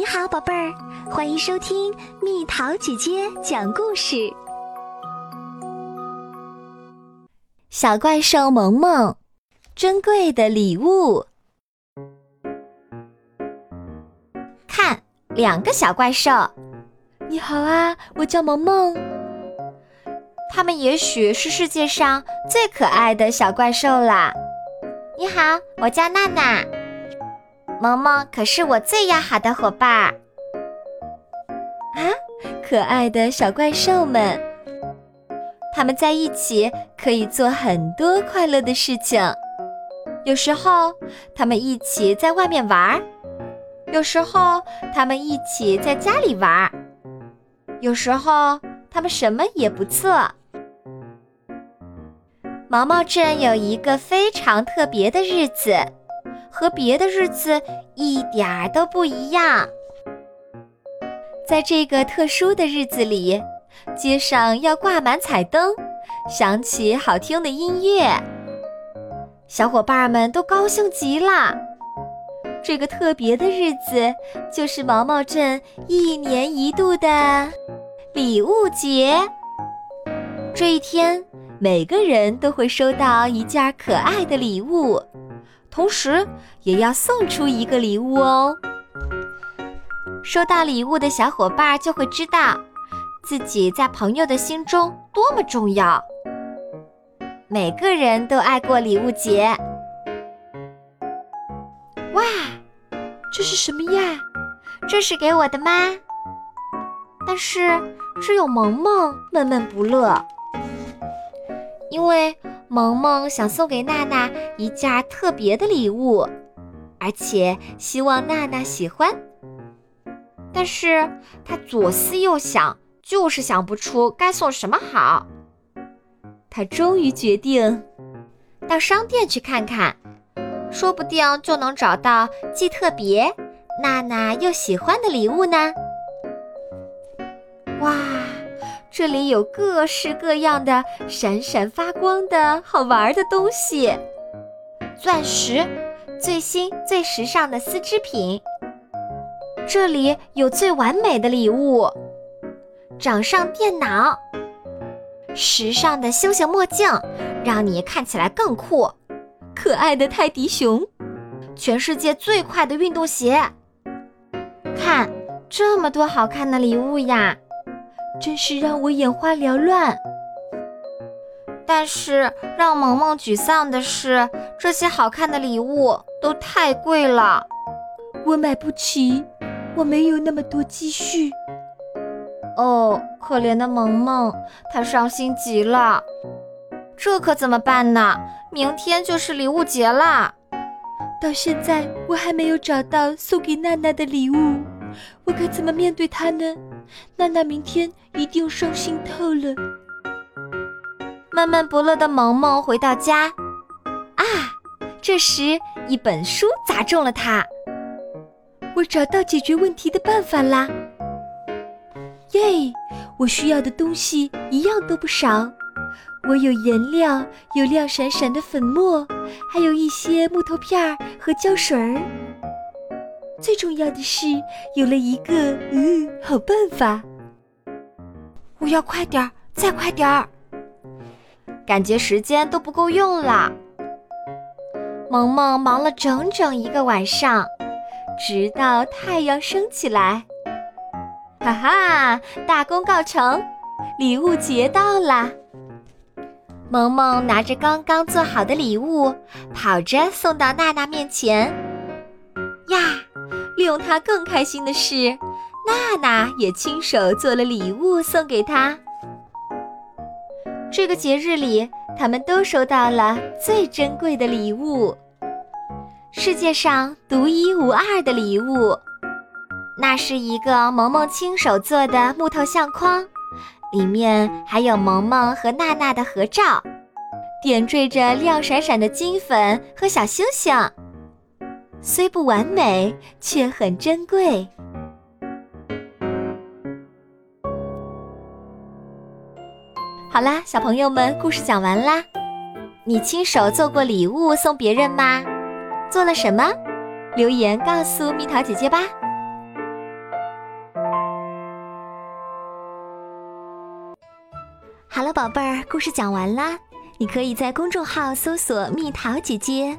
你好，宝贝儿，欢迎收听蜜桃姐姐讲故事。小怪兽萌萌，珍贵的礼物。看，两个小怪兽。你好啊，我叫萌萌。他们也许是世界上最可爱的小怪兽啦。你好，我叫娜娜。萌萌可是我最要好的伙伴。啊，可爱的小怪兽们，他们在一起可以做很多快乐的事情。有时候，他们一起在外面玩；有时候，他们一起在家里玩；有时候，他们什么也不做。毛毛镇有一个非常特别的日子，和别的日子一点儿都不一样。在这个特殊的日子里，街上要挂满彩灯，响起好听的音乐，小伙伴们都高兴极了。这个特别的日子就是毛毛镇一年一度的礼物节。这一天。每个人都会收到一件可爱的礼物，同时也要送出一个礼物哦。收到礼物的小伙伴就会知道自己在朋友的心中多么重要。每个人都爱过礼物节。哇，这是什么呀？这是给我的吗？但是只有萌萌闷闷不乐。因为萌萌想送给娜娜一件特别的礼物，而且希望娜娜喜欢。但是他左思右想，就是想不出该送什么好。他终于决定到商店去看看，说不定就能找到既特别、娜娜又喜欢的礼物呢。哇！这里有各式各样的闪闪发光的好玩的东西，钻石，最新最时尚的丝织品。这里有最完美的礼物，掌上电脑，时尚的休闲墨镜，让你看起来更酷。可爱的泰迪熊，全世界最快的运动鞋。看，这么多好看的礼物呀！真是让我眼花缭乱。但是让萌萌沮丧的是，这些好看的礼物都太贵了，我买不起，我没有那么多积蓄。哦，可怜的萌萌，她伤心极了。这可怎么办呢？明天就是礼物节啦，到现在我还没有找到送给娜娜的礼物，我该怎么面对她呢？娜娜明天一定伤心透了。闷闷不乐的萌萌回到家，啊，这时一本书砸中了他。我找到解决问题的办法啦！耶，我需要的东西一样都不少。我有颜料，有亮闪闪的粉末，还有一些木头片儿和胶水儿。最重要的是，有了一个嗯好办法。我要快点儿，再快点儿，感觉时间都不够用了。萌萌忙了整整一个晚上，直到太阳升起来。哈哈，大功告成，礼物节到啦！萌萌拿着刚刚做好的礼物，跑着送到娜娜面前。呀！令他更开心的是，娜娜也亲手做了礼物送给他。这个节日里，他们都收到了最珍贵的礼物——世界上独一无二的礼物。那是一个萌萌亲手做的木头相框，里面还有萌萌和娜娜的合照，点缀着亮闪闪的金粉和小星星。虽不完美却很珍贵。好啦小朋友们故事讲完啦。你亲手做过礼物送别人吗？做了什么？留言告诉蜜桃姐姐吧。好了宝贝儿故事讲完啦。你可以在公众号搜索蜜桃姐姐